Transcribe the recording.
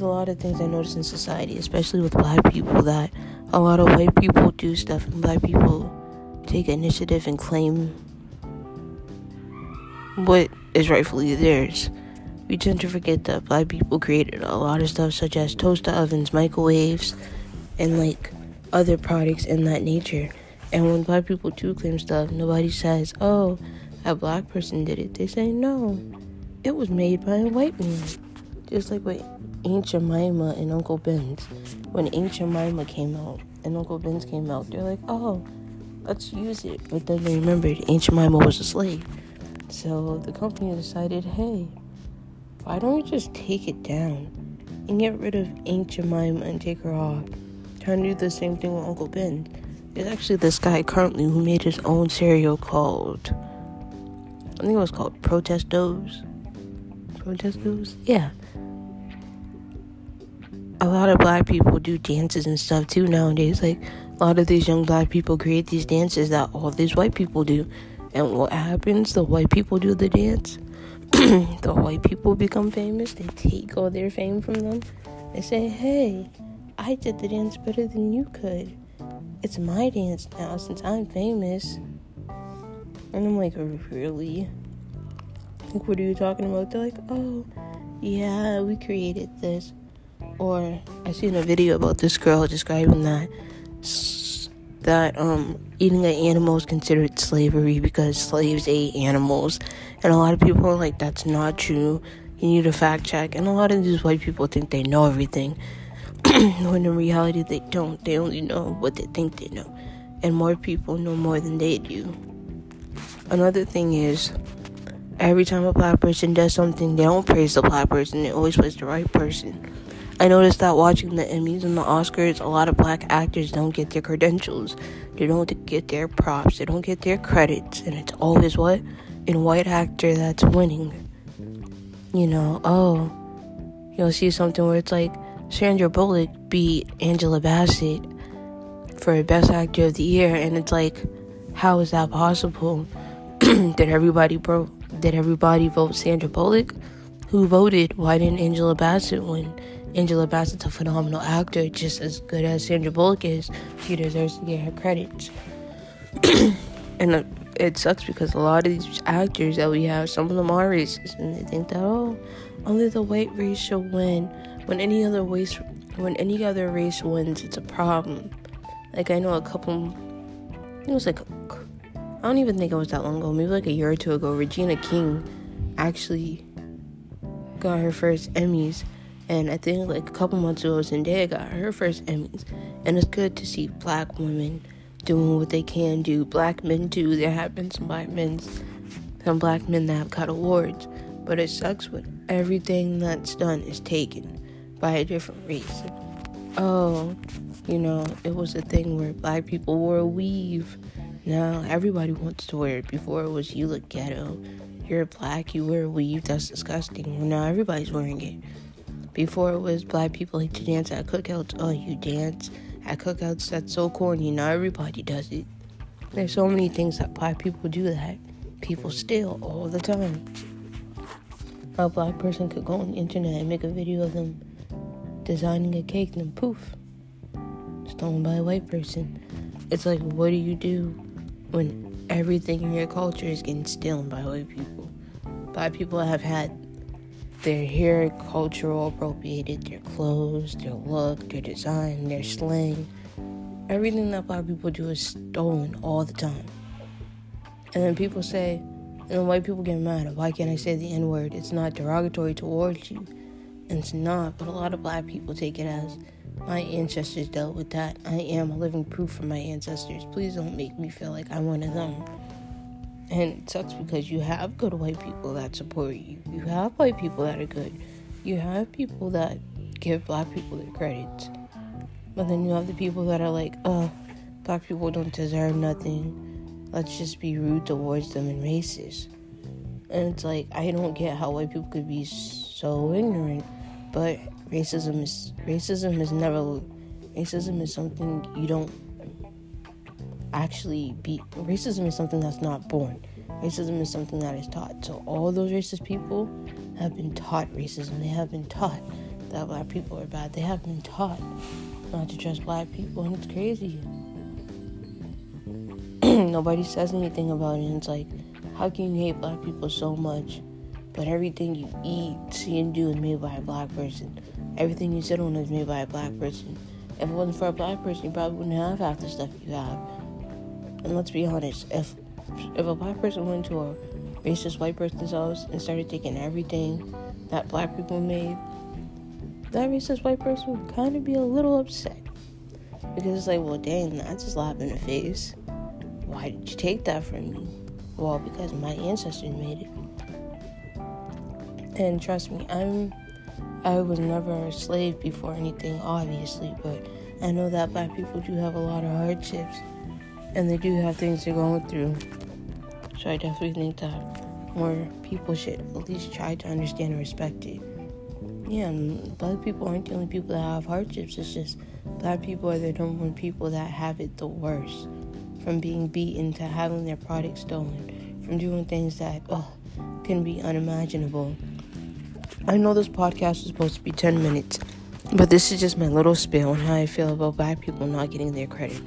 a lot of things I notice in society, especially with black people, that a lot of white people do stuff and black people take initiative and claim what is rightfully theirs. We tend to forget that black people created a lot of stuff such as toaster ovens, microwaves, and like other products in that nature. And when black people do claim stuff, nobody says, oh, a black person did it. They say, no, it was made by a white man. Just like with Aunt Jemima and Uncle Ben's. When Aunt Jemima came out and Uncle Ben's came out, they're like, oh, let's use it. But then they remembered Aunt Jemima was a slave. So the company decided, hey, why don't we just take it down and get rid of Aunt Jemima and take her off? Trying to do the same thing with Uncle Ben. There's actually this guy currently who made his own cereal called, I think it was called Protestos. Protestos? Yeah. A lot of black people do dances and stuff too nowadays. Like, a lot of these young black people create these dances that all these white people do. And what happens? The white people do the dance. the white people become famous. They take all their fame from them. They say, hey, I did the dance better than you could. It's my dance now since I'm famous. And I'm like, really? Like, what are you talking about? They're like, oh, yeah, we created this. Or I seen a video about this girl describing that that um eating an animal is considered slavery because slaves ate animals, and a lot of people are like, that's not true. You need a fact check, and a lot of these white people think they know everything. when in reality they don't. They only know what they think they know. And more people know more than they do. Another thing is, every time a black person does something, they don't praise the black person, they always praise the right person. I noticed that watching the Emmys and the Oscars, a lot of black actors don't get their credentials. They don't get their props. They don't get their credits. And it's always what? In white actor that's winning. You know, oh, you'll see something where it's like, Sandra Bullock beat Angela Bassett for Best Actor of the Year, and it's like, how is that possible? did everybody bro? Did everybody vote Sandra Bullock? Who voted? Why didn't Angela Bassett win? Angela Bassett's a phenomenal actor, just as good as Sandra Bullock is. She deserves to get her credits. and uh, it sucks because a lot of these actors that we have, some of them are racist, and they think that oh, only the white race should win when any other race when any other race wins, it's a problem. Like I know a couple, it was like I don't even think it was that long ago, maybe like a year or two ago. Regina King actually got her first Emmys, and I think like a couple months ago, Zendaya got her first Emmys, and it's good to see black women doing what they can do. Black men too. There have been some black men, some black men that have got awards, but it sucks when everything that's done is taken by a different race. Oh, you know, it was a thing where black people wore a weave. Now everybody wants to wear it. Before it was you look ghetto. You're black, you wear a weave, that's disgusting. Well, now everybody's wearing it. Before it was black people like to dance at cookouts. Oh, you dance at cookouts, that's so corny. Now everybody does it. There's so many things that black people do that people steal all the time. A black person could go on the internet and make a video of them designing a cake, and then poof, stolen by a white person. It's like, what do you do when everything in your culture is getting stolen by white people? Black people have had their hair cultural appropriated, their clothes, their look, their design, their slang. Everything that black people do is stolen all the time. And then people say, and then white people get mad. Why can't I say the N word? It's not derogatory towards you and it's not, but a lot of black people take it as my ancestors dealt with that. I am a living proof for my ancestors. Please don't make me feel like I'm one of them. And it sucks because you have good white people that support you. You have white people that are good. You have people that give black people their credits. But then you have the people that are like, oh, black people don't deserve nothing. Let's just be rude towards them and racist. And it's like, I don't get how white people could be so ignorant but racism is racism is never racism is something you don't actually be racism is something that's not born racism is something that is taught so all those racist people have been taught racism they have been taught that black people are bad. They have been taught not to trust black people, and it's crazy. Nobody says anything about it, and it's like, how can you hate black people so much? But everything you eat, see, and do is made by a black person. Everything you sit on is made by a black person. If it wasn't for a black person, you probably wouldn't have half the stuff you have. And let's be honest, if if a black person went to a racist white person's house and started taking everything that black people made, that racist white person would kind of be a little upset. Because it's like, well, dang, that's just slap in the face. Why did you take that from me? Well, because my ancestors made it. And trust me, I'm I was never a slave before anything, obviously, but I know that black people do have a lot of hardships and they do have things they're going through. So I definitely think that more people should at least try to understand and respect it. Yeah, black people aren't the only people that have hardships. It's just black people are the number one people that have it the worst. From being beaten to having their products stolen, from doing things that oh, can be unimaginable. I know this podcast is supposed to be 10 minutes, but this is just my little spiel on how I feel about black people not getting their credit.